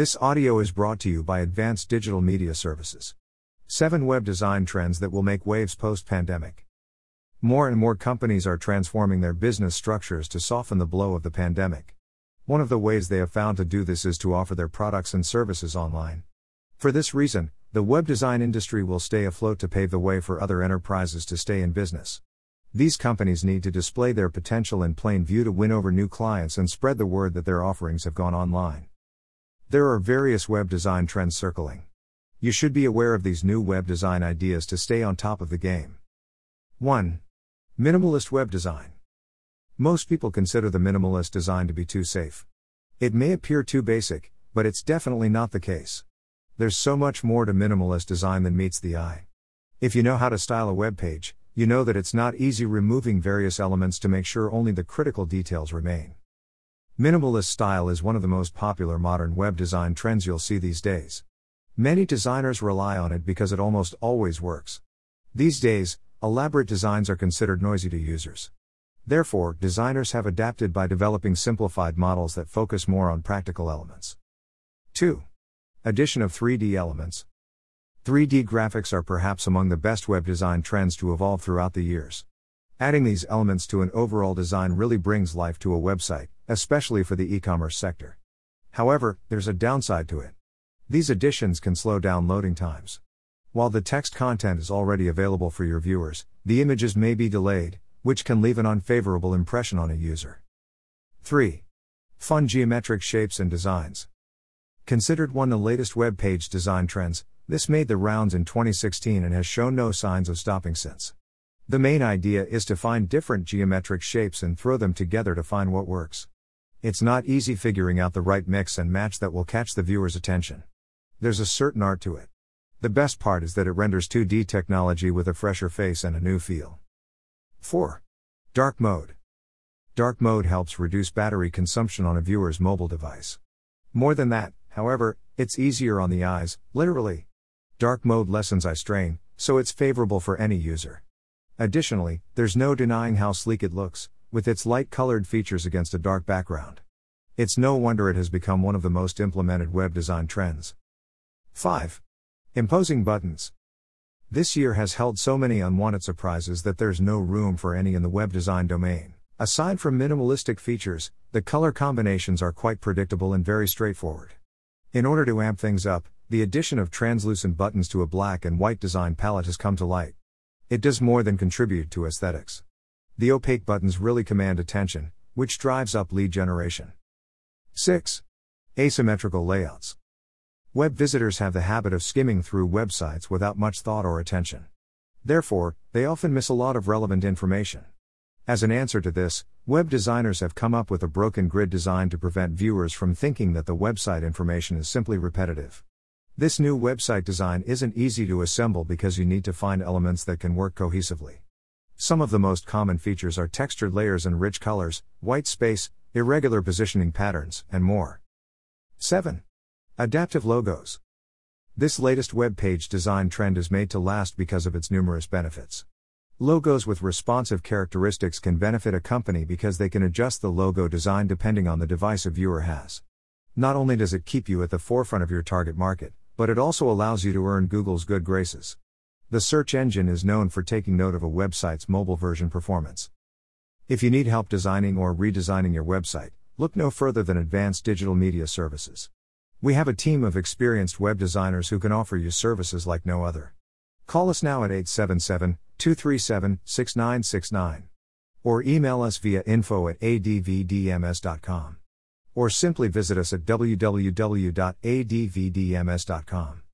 This audio is brought to you by Advanced Digital Media Services. 7 Web Design Trends That Will Make Waves Post Pandemic. More and more companies are transforming their business structures to soften the blow of the pandemic. One of the ways they have found to do this is to offer their products and services online. For this reason, the web design industry will stay afloat to pave the way for other enterprises to stay in business. These companies need to display their potential in plain view to win over new clients and spread the word that their offerings have gone online. There are various web design trends circling. You should be aware of these new web design ideas to stay on top of the game. 1. Minimalist web design. Most people consider the minimalist design to be too safe. It may appear too basic, but it's definitely not the case. There's so much more to minimalist design than meets the eye. If you know how to style a web page, you know that it's not easy removing various elements to make sure only the critical details remain. Minimalist style is one of the most popular modern web design trends you'll see these days. Many designers rely on it because it almost always works. These days, elaborate designs are considered noisy to users. Therefore, designers have adapted by developing simplified models that focus more on practical elements. 2. Addition of 3D elements. 3D graphics are perhaps among the best web design trends to evolve throughout the years. Adding these elements to an overall design really brings life to a website, especially for the e commerce sector. However, there's a downside to it. These additions can slow down loading times. While the text content is already available for your viewers, the images may be delayed, which can leave an unfavorable impression on a user. 3. Fun geometric shapes and designs. Considered one of the latest web page design trends, this made the rounds in 2016 and has shown no signs of stopping since. The main idea is to find different geometric shapes and throw them together to find what works. It's not easy figuring out the right mix and match that will catch the viewer's attention. There's a certain art to it. The best part is that it renders 2D technology with a fresher face and a new feel. 4. Dark mode. Dark mode helps reduce battery consumption on a viewer's mobile device. More than that, however, it's easier on the eyes, literally. Dark mode lessens eye strain, so it's favorable for any user. Additionally, there's no denying how sleek it looks, with its light colored features against a dark background. It's no wonder it has become one of the most implemented web design trends. 5. Imposing buttons. This year has held so many unwanted surprises that there's no room for any in the web design domain. Aside from minimalistic features, the color combinations are quite predictable and very straightforward. In order to amp things up, the addition of translucent buttons to a black and white design palette has come to light. It does more than contribute to aesthetics. The opaque buttons really command attention, which drives up lead generation. 6. Asymmetrical layouts. Web visitors have the habit of skimming through websites without much thought or attention. Therefore, they often miss a lot of relevant information. As an answer to this, web designers have come up with a broken grid design to prevent viewers from thinking that the website information is simply repetitive. This new website design isn't easy to assemble because you need to find elements that can work cohesively. Some of the most common features are textured layers and rich colors, white space, irregular positioning patterns, and more. 7. Adaptive logos. This latest web page design trend is made to last because of its numerous benefits. Logos with responsive characteristics can benefit a company because they can adjust the logo design depending on the device a viewer has. Not only does it keep you at the forefront of your target market, but it also allows you to earn Google's good graces. The search engine is known for taking note of a website's mobile version performance. If you need help designing or redesigning your website, look no further than Advanced Digital Media Services. We have a team of experienced web designers who can offer you services like no other. Call us now at 877 237 6969. Or email us via info at advdms.com or simply visit us at www.advdms.com.